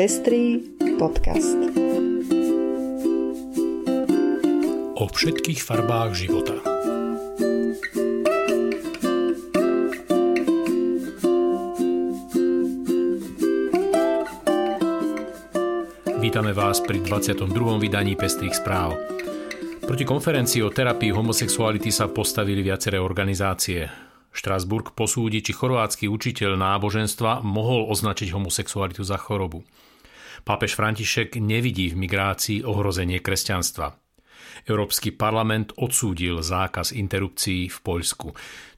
Pestrý podcast. O všetkých farbách života. Vítame vás pri 22. vydaní Pestrých správ. Proti konferencii o terapii homosexuality sa postavili viaceré organizácie. Štrasburg posúdi, či chorvátsky učiteľ náboženstva mohol označiť homosexualitu za chorobu. Pápež František nevidí v migrácii ohrozenie kresťanstva. Európsky parlament odsúdil zákaz interrupcií v Poľsku.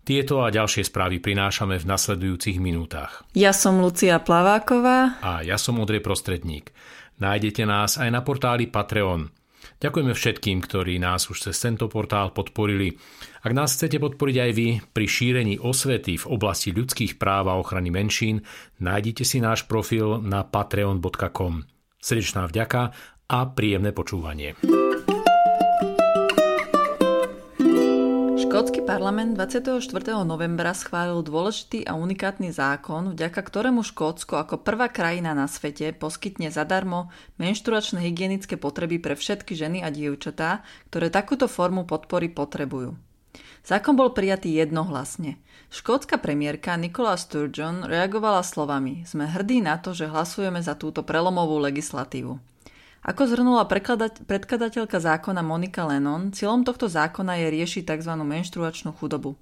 Tieto a ďalšie správy prinášame v nasledujúcich minútach. Ja som Lucia Plaváková. A ja som Ondrej Prostredník. Nájdete nás aj na portáli Patreon – Ďakujeme všetkým, ktorí nás už cez tento portál podporili. Ak nás chcete podporiť aj vy pri šírení osvety v oblasti ľudských práv a ochrany menšín, nájdite si náš profil na patreon.com. Srdečná vďaka a príjemné počúvanie. Škótsky parlament 24. novembra schválil dôležitý a unikátny zákon, vďaka ktorému Škótsko ako prvá krajina na svete poskytne zadarmo menštruačné hygienické potreby pre všetky ženy a dievčatá, ktoré takúto formu podpory potrebujú. Zákon bol prijatý jednohlasne. Škótska premiérka Nicola Sturgeon reagovala slovami Sme hrdí na to, že hlasujeme za túto prelomovú legislatívu. Ako zhrnula predkladateľka zákona Monika Lennon, cieľom tohto zákona je riešiť tzv. menštruačnú chudobu,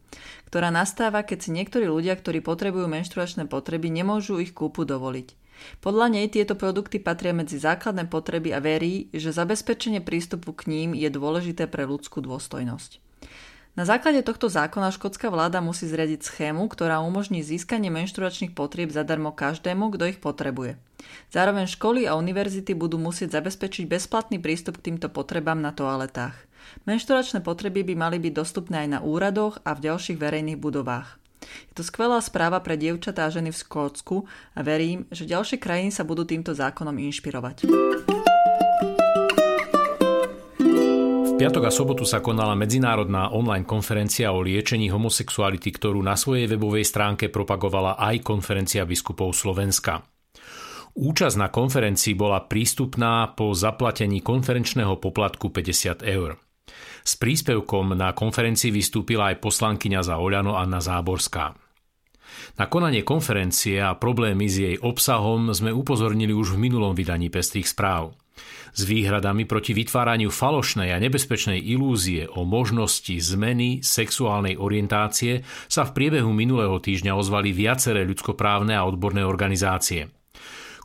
ktorá nastáva, keď si niektorí ľudia, ktorí potrebujú menštruačné potreby, nemôžu ich kúpu dovoliť. Podľa nej tieto produkty patria medzi základné potreby a verí, že zabezpečenie prístupu k ním je dôležité pre ľudskú dôstojnosť. Na základe tohto zákona škótska vláda musí zriadiť schému, ktorá umožní získanie menštruačných potrieb zadarmo každému, kto ich potrebuje. Zároveň školy a univerzity budú musieť zabezpečiť bezplatný prístup k týmto potrebám na toaletách. Menštruačné potreby by mali byť dostupné aj na úradoch a v ďalších verejných budovách. Je to skvelá správa pre dievčatá a ženy v Škótsku a verím, že ďalšie krajiny sa budú týmto zákonom inšpirovať. Piatok a sobotu sa konala medzinárodná online konferencia o liečení homosexuality, ktorú na svojej webovej stránke propagovala aj konferencia biskupov Slovenska. Účasť na konferencii bola prístupná po zaplatení konferenčného poplatku 50 eur. S príspevkom na konferencii vystúpila aj poslankyňa za Oľano Anna Záborská. Na konanie konferencie a problémy s jej obsahom sme upozornili už v minulom vydaní Pestrých správ. S výhradami proti vytváraniu falošnej a nebezpečnej ilúzie o možnosti zmeny sexuálnej orientácie sa v priebehu minulého týždňa ozvali viaceré ľudskoprávne a odborné organizácie.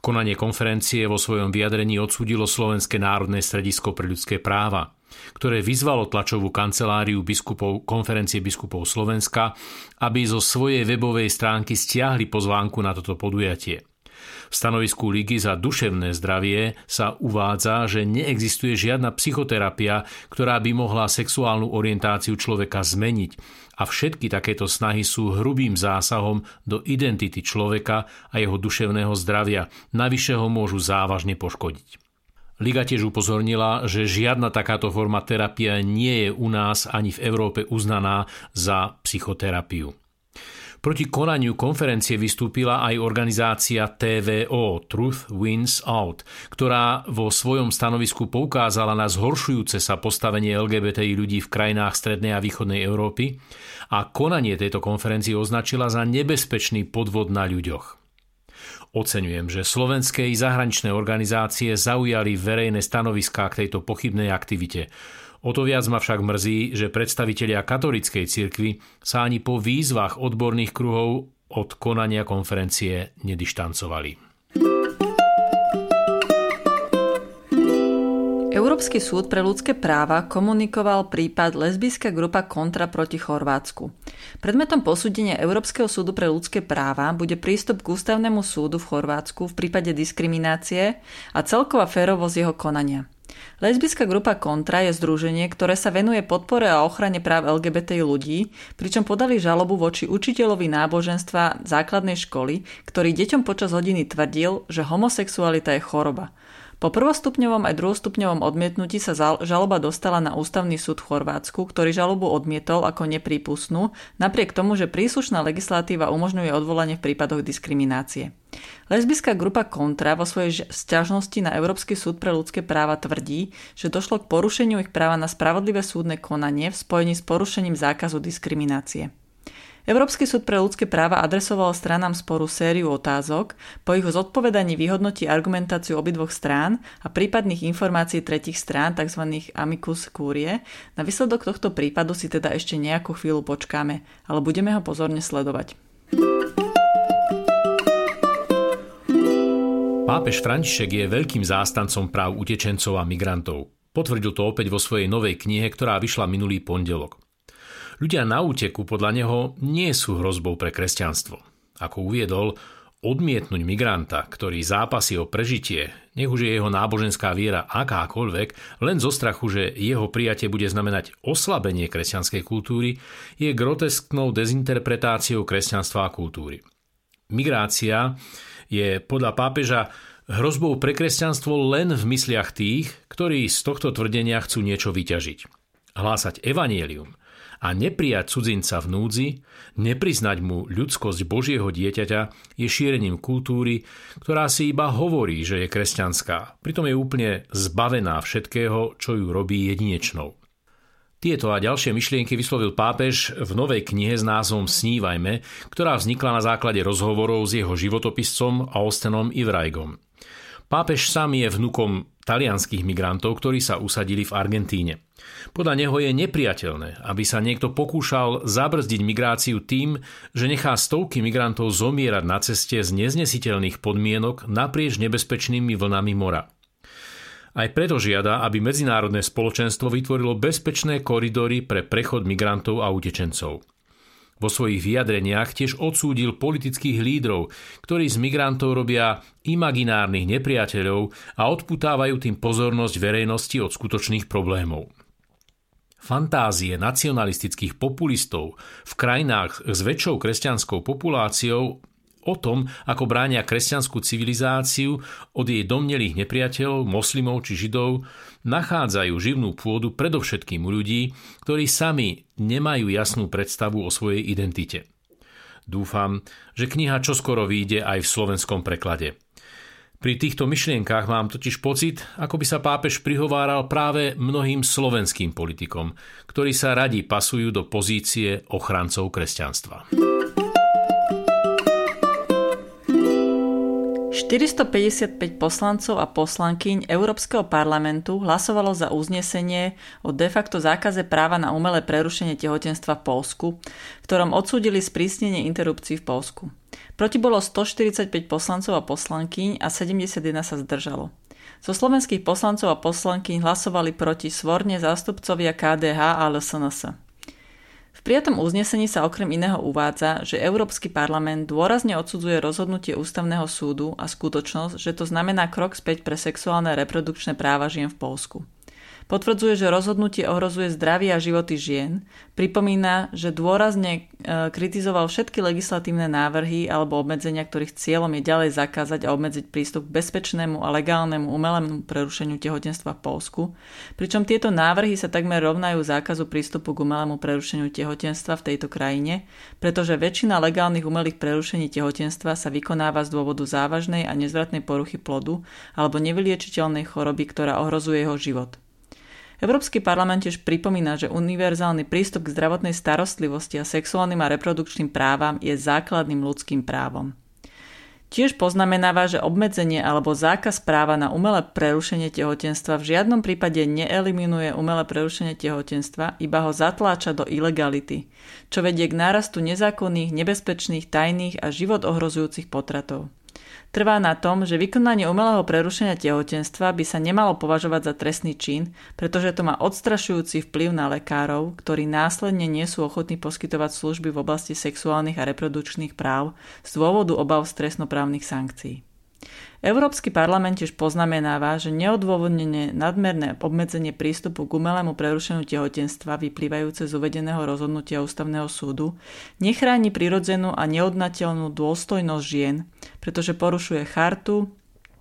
Konanie konferencie vo svojom vyjadrení odsúdilo Slovenské národné stredisko pre ľudské práva, ktoré vyzvalo tlačovú kanceláriu biskupov, konferencie biskupov Slovenska, aby zo svojej webovej stránky stiahli pozvánku na toto podujatie. V stanovisku Ligy za duševné zdravie sa uvádza, že neexistuje žiadna psychoterapia, ktorá by mohla sexuálnu orientáciu človeka zmeniť a všetky takéto snahy sú hrubým zásahom do identity človeka a jeho duševného zdravia, navyše ho môžu závažne poškodiť. Liga tiež upozornila, že žiadna takáto forma terapia nie je u nás ani v Európe uznaná za psychoterapiu. Proti konaniu konferencie vystúpila aj organizácia TVO Truth Wins Out, ktorá vo svojom stanovisku poukázala na zhoršujúce sa postavenie LGBTI ľudí v krajinách strednej a východnej Európy a konanie tejto konferencie označila za nebezpečný podvod na ľuďoch. Oceňujem, že slovenské i zahraničné organizácie zaujali verejné stanoviská k tejto pochybnej aktivite. O to viac ma však mrzí, že predstavitelia katolíckej cirkvi sa ani po výzvach odborných kruhov od konania konferencie nedištancovali. Európsky súd pre ľudské práva komunikoval prípad lesbijská grupa kontra proti Chorvátsku. Predmetom posúdenia Európskeho súdu pre ľudské práva bude prístup k ústavnému súdu v Chorvátsku v prípade diskriminácie a celková férovosť jeho konania. Lesbická grupa Kontra je združenie, ktoré sa venuje podpore a ochrane práv LGBT ľudí, pričom podali žalobu voči učiteľovi náboženstva základnej školy, ktorý deťom počas hodiny tvrdil, že homosexualita je choroba. Po prvostupňovom aj druhostupňovom odmietnutí sa žaloba dostala na ústavný súd v Chorvátsku, ktorý žalobu odmietol ako neprípustnú, napriek tomu, že príslušná legislatíva umožňuje odvolanie v prípadoch diskriminácie. Lesbická grupa Kontra vo svojej sťažnosti na Európsky súd pre ľudské práva tvrdí, že došlo k porušeniu ich práva na spravodlivé súdne konanie v spojení s porušením zákazu diskriminácie. Európsky súd pre ľudské práva adresoval stranám sporu sériu otázok, po ich zodpovedaní vyhodnotí argumentáciu obidvoch strán a prípadných informácií tretich strán, tzv. amicus curie. Na výsledok tohto prípadu si teda ešte nejakú chvíľu počkáme, ale budeme ho pozorne sledovať. Pápež František je veľkým zástancom práv utečencov a migrantov. Potvrdil to opäť vo svojej novej knihe, ktorá vyšla minulý pondelok. Ľudia na úteku podľa neho nie sú hrozbou pre kresťanstvo. Ako uviedol, odmietnúť migranta, ktorý zápasí o prežitie, nech už je jeho náboženská viera akákoľvek, len zo strachu, že jeho prijatie bude znamenať oslabenie kresťanskej kultúry, je grotesknou dezinterpretáciou kresťanstva a kultúry. Migrácia je podľa pápeža hrozbou pre kresťanstvo len v mysliach tých, ktorí z tohto tvrdenia chcú niečo vyťažiť. Hlásať evanielium a neprijať cudzinca v núdzi, nepriznať mu ľudskosť Božieho dieťaťa je šírením kultúry, ktorá si iba hovorí, že je kresťanská, pritom je úplne zbavená všetkého, čo ju robí jedinečnou. Tieto a ďalšie myšlienky vyslovil pápež v novej knihe s názvom Snívajme, ktorá vznikla na základe rozhovorov s jeho životopiscom Austenom Ivraigom. Pápež sám je vnukom talianských migrantov, ktorí sa usadili v Argentíne. Podľa neho je nepriateľné, aby sa niekto pokúšal zabrzdiť migráciu tým, že nechá stovky migrantov zomierať na ceste z neznesiteľných podmienok naprieč nebezpečnými vlnami mora. Aj preto žiada, aby medzinárodné spoločenstvo vytvorilo bezpečné koridory pre prechod migrantov a utečencov. Vo svojich vyjadreniach tiež odsúdil politických lídrov, ktorí z migrantov robia imaginárnych nepriateľov a odputávajú tým pozornosť verejnosti od skutočných problémov. Fantázie nacionalistických populistov v krajinách s väčšou kresťanskou populáciou o tom, ako bránia kresťanskú civilizáciu od jej domnelých nepriateľov, moslimov či židov, nachádzajú živnú pôdu predovšetkým u ľudí, ktorí sami nemajú jasnú predstavu o svojej identite. Dúfam, že kniha čoskoro vyjde aj v slovenskom preklade. Pri týchto myšlienkách mám totiž pocit, ako by sa pápež prihováral práve mnohým slovenským politikom, ktorí sa radi pasujú do pozície ochrancov kresťanstva. 455 poslancov a poslankyň Európskeho parlamentu hlasovalo za uznesenie o de facto zákaze práva na umelé prerušenie tehotenstva v Polsku, v ktorom odsúdili sprísnenie interrupcií v Polsku. Proti bolo 145 poslancov a poslankyň a 71 sa zdržalo. Zo slovenských poslancov a poslankyň hlasovali proti svorne zástupcovia KDH a LSNS prijatom uznesení sa okrem iného uvádza, že Európsky parlament dôrazne odsudzuje rozhodnutie ústavného súdu a skutočnosť, že to znamená krok späť pre sexuálne reprodukčné práva žien v Polsku. Potvrdzuje, že rozhodnutie ohrozuje zdravie a životy žien. Pripomína, že dôrazne e, kritizoval všetky legislatívne návrhy alebo obmedzenia, ktorých cieľom je ďalej zakázať a obmedziť prístup k bezpečnému a legálnemu umelému prerušeniu tehotenstva v Polsku, pričom tieto návrhy sa takmer rovnajú zákazu prístupu k umelému prerušeniu tehotenstva v tejto krajine, pretože väčšina legálnych umelých prerušení tehotenstva sa vykonáva z dôvodu závažnej a nezvratnej poruchy plodu alebo nevyliečiteľnej choroby, ktorá ohrozuje jeho život. Európsky parlament tiež pripomína, že univerzálny prístup k zdravotnej starostlivosti a sexuálnym a reprodukčným právam je základným ľudským právom. Tiež poznamenáva, že obmedzenie alebo zákaz práva na umelé prerušenie tehotenstva v žiadnom prípade neeliminuje umelé prerušenie tehotenstva, iba ho zatláča do ilegality, čo vedie k nárastu nezákonných, nebezpečných, tajných a život ohrozujúcich potratov. Trvá na tom, že vykonanie umelého prerušenia tehotenstva by sa nemalo považovať za trestný čin, pretože to má odstrašujúci vplyv na lekárov, ktorí následne nie sú ochotní poskytovať služby v oblasti sexuálnych a reprodukčných práv z dôvodu obav stresnoprávnych sankcií. Európsky parlament tiež poznamenáva, že neodôvodnenie nadmerné obmedzenie prístupu k umelému prerušeniu tehotenstva vyplývajúce z uvedeného rozhodnutia ústavného súdu nechráni prirodzenú a neodnateľnú dôstojnosť žien, pretože porušuje chartu,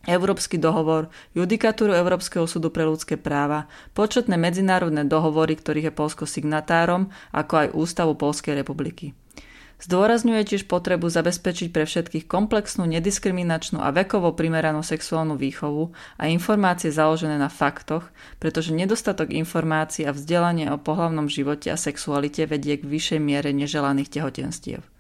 Európsky dohovor, judikatúru Európskeho súdu pre ľudské práva, početné medzinárodné dohovory, ktorých je Polsko signatárom, ako aj Ústavu Polskej republiky. Zdôrazňuje tiež potrebu zabezpečiť pre všetkých komplexnú, nediskriminačnú a vekovo primeranú sexuálnu výchovu a informácie založené na faktoch, pretože nedostatok informácií a vzdelanie o pohlavnom živote a sexualite vedie k vyššej miere neželaných tehotenstiev.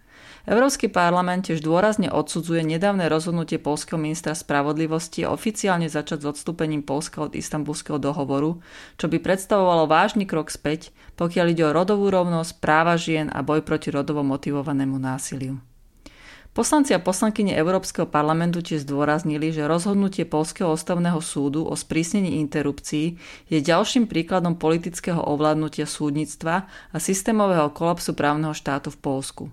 Európsky parlament tiež dôrazne odsudzuje nedávne rozhodnutie polského ministra spravodlivosti oficiálne začať s odstúpením Polska od istambulského dohovoru, čo by predstavovalo vážny krok späť, pokiaľ ide o rodovú rovnosť, práva žien a boj proti rodovo motivovanému násiliu. Poslanci a poslankyne Európskeho parlamentu tiež zdôraznili, že rozhodnutie Polského ústavného súdu o sprísnení interrupcií je ďalším príkladom politického ovládnutia súdnictva a systémového kolapsu právneho štátu v Polsku.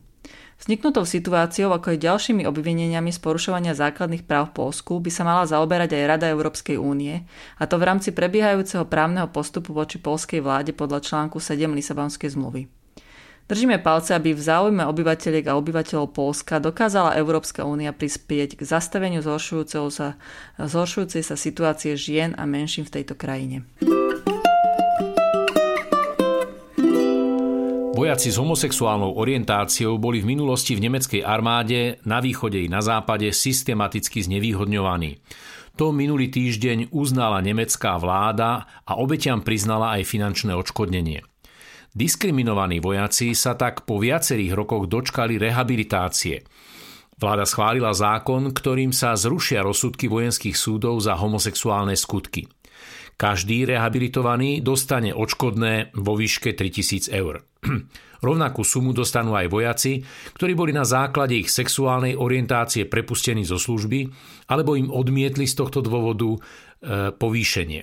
Vzniknutou situáciou, ako aj ďalšími obvineniami z porušovania základných práv v Polsku, by sa mala zaoberať aj Rada Európskej únie, a to v rámci prebiehajúceho právneho postupu voči polskej vláde podľa článku 7 Lisabonskej zmluvy. Držíme palce, aby v záujme obyvateľiek a obyvateľov Polska dokázala Európska únia prispieť k zastaveniu zhoršujúcej sa situácie žien a menším v tejto krajine. Vojaci s homosexuálnou orientáciou boli v minulosti v nemeckej armáde na východe i na západe systematicky znevýhodňovaní. To minulý týždeň uznala nemecká vláda a obeťam priznala aj finančné odškodnenie. Diskriminovaní vojaci sa tak po viacerých rokoch dočkali rehabilitácie. Vláda schválila zákon, ktorým sa zrušia rozsudky vojenských súdov za homosexuálne skutky. Každý rehabilitovaný dostane odškodné vo výške 3000 eur. Rovnakú sumu dostanú aj vojaci, ktorí boli na základe ich sexuálnej orientácie prepustení zo služby alebo im odmietli z tohto dôvodu e, povýšenie.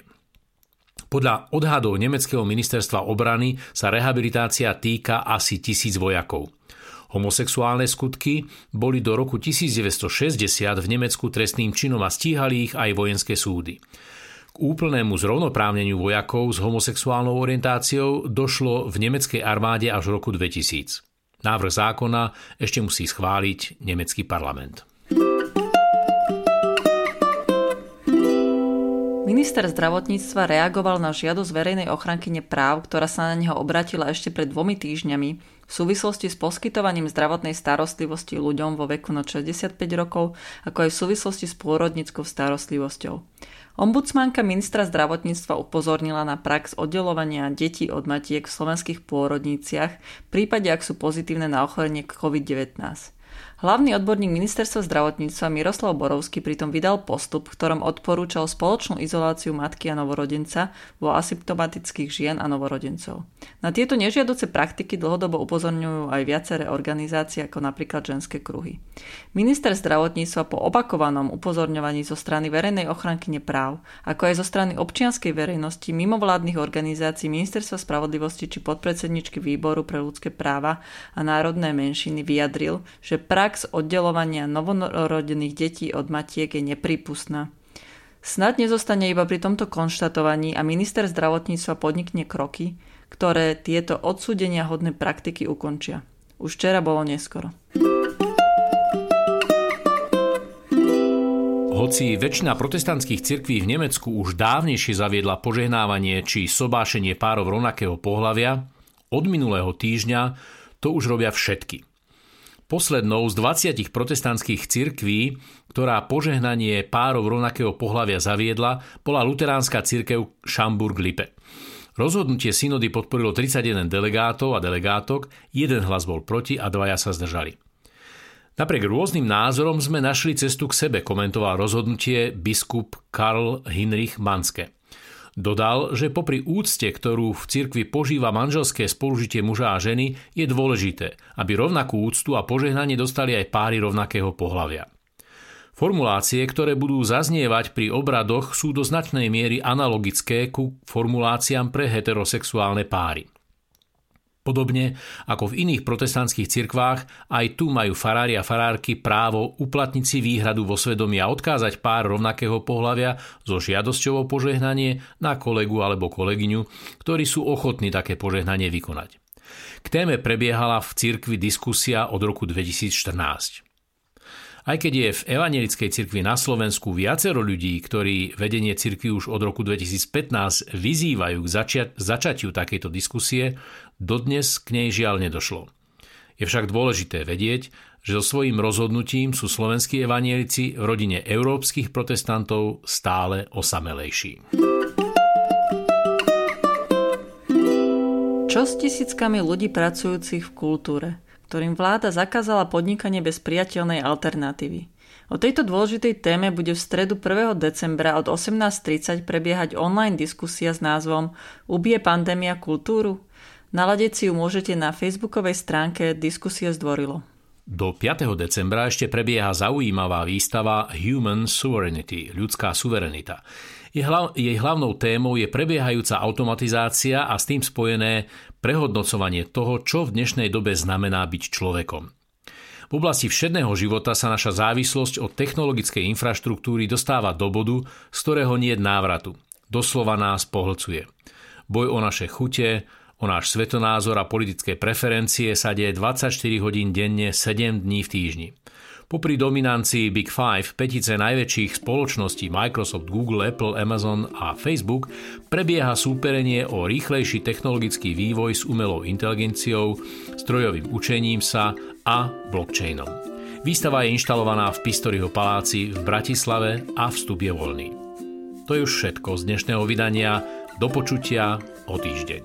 Podľa odhadov nemeckého ministerstva obrany sa rehabilitácia týka asi tisíc vojakov. Homosexuálne skutky boli do roku 1960 v Nemecku trestným činom a stíhali ich aj vojenské súdy úplnému zrovnoprávneniu vojakov s homosexuálnou orientáciou došlo v nemeckej armáde až v roku 2000. Návrh zákona ešte musí schváliť nemecký parlament. Minister zdravotníctva reagoval na žiadosť verejnej ochrankyne práv, ktorá sa na neho obratila ešte pred dvomi týždňami v súvislosti s poskytovaním zdravotnej starostlivosti ľuďom vo veku na 65 rokov, ako aj v súvislosti s pôrodnickou starostlivosťou. Ombudsmanka ministra zdravotníctva upozornila na prax oddelovania detí od matiek v slovenských pôrodniciach v prípade, ak sú pozitívne na ochorenie COVID-19. Hlavný odborník ministerstva zdravotníctva Miroslav Borovský pritom vydal postup, v ktorom odporúčal spoločnú izoláciu matky a novorodenca vo asymptomatických žien a novorodencov. Na tieto nežiaduce praktiky dlhodobo upozorňujú aj viaceré organizácie, ako napríklad ženské kruhy. Minister zdravotníctva po opakovanom upozorňovaní zo strany verejnej ochrankyne práv, ako aj zo strany občianskej verejnosti, mimovládnych organizácií Ministerstva spravodlivosti či podpredsedničky Výboru pre ľudské práva a národné menšiny vyjadril, že prax prax oddelovania novorodených detí od matiek je nepripustná. Snad nezostane iba pri tomto konštatovaní a minister zdravotníctva podnikne kroky, ktoré tieto odsúdenia hodné praktiky ukončia. Už včera bolo neskoro. Hoci väčšina protestantských cirkví v Nemecku už dávnejšie zaviedla požehnávanie či sobášenie párov rovnakého pohľavia, od minulého týždňa to už robia všetky. Poslednou z 20 protestantských cirkví, ktorá požehnanie párov rovnakého pohľavia zaviedla, bola luteránska cirkev Šamburg-Lippe. Rozhodnutie synody podporilo 31 delegátov a delegátok, jeden hlas bol proti a dvaja sa zdržali. Napriek rôznym názorom sme našli cestu k sebe, komentoval rozhodnutie biskup Karl Hinrich Manske. Dodal, že popri úcte, ktorú v cirkvi požíva manželské spolužitie muža a ženy, je dôležité, aby rovnakú úctu a požehnanie dostali aj páry rovnakého pohľavia. Formulácie, ktoré budú zaznievať pri obradoch, sú do značnej miery analogické ku formuláciám pre heterosexuálne páry. Podobne ako v iných protestantských cirkvách, aj tu majú farári a farárky právo uplatniť si výhradu vo svedomí a odkázať pár rovnakého pohľavia so žiadosťou o požehnanie na kolegu alebo kolegyňu, ktorí sú ochotní také požehnanie vykonať. K téme prebiehala v cirkvi diskusia od roku 2014. Aj keď je v Evangelickej cirkvi na Slovensku viacero ľudí, ktorí vedenie cirkvi už od roku 2015 vyzývajú k začia- začatiu takejto diskusie, dodnes k nej žiaľ nedošlo. Je však dôležité vedieť, že so svojím rozhodnutím sú slovenskí evanielici v rodine európskych protestantov stále osamelejší. Čo s tisíckami ľudí pracujúcich v kultúre, ktorým vláda zakázala podnikanie bez priateľnej alternatívy? O tejto dôležitej téme bude v stredu 1. decembra od 18.30 prebiehať online diskusia s názvom Ubije pandémia kultúru? Naladiť si ju môžete na facebookovej stránke Diskusia zdvorilo. Do 5. decembra ešte prebieha zaujímavá výstava Human Sovereignty, ľudská suverenita. Jej hlavnou témou je prebiehajúca automatizácia a s tým spojené prehodnocovanie toho, čo v dnešnej dobe znamená byť človekom. V oblasti všedného života sa naša závislosť od technologickej infraštruktúry dostáva do bodu, z ktorého nie je návratu. Doslova nás pohlcuje. Boj o naše chute, o náš svetonázor a politické preferencie sa deje 24 hodín denne 7 dní v týždni. Popri dominancii Big Five, petice najväčších spoločností Microsoft, Google, Apple, Amazon a Facebook prebieha súperenie o rýchlejší technologický vývoj s umelou inteligenciou, strojovým učením sa a blockchainom. Výstava je inštalovaná v Pistoriho paláci v Bratislave a vstup je voľný. To je už všetko z dnešného vydania. Do počutia o týždeň.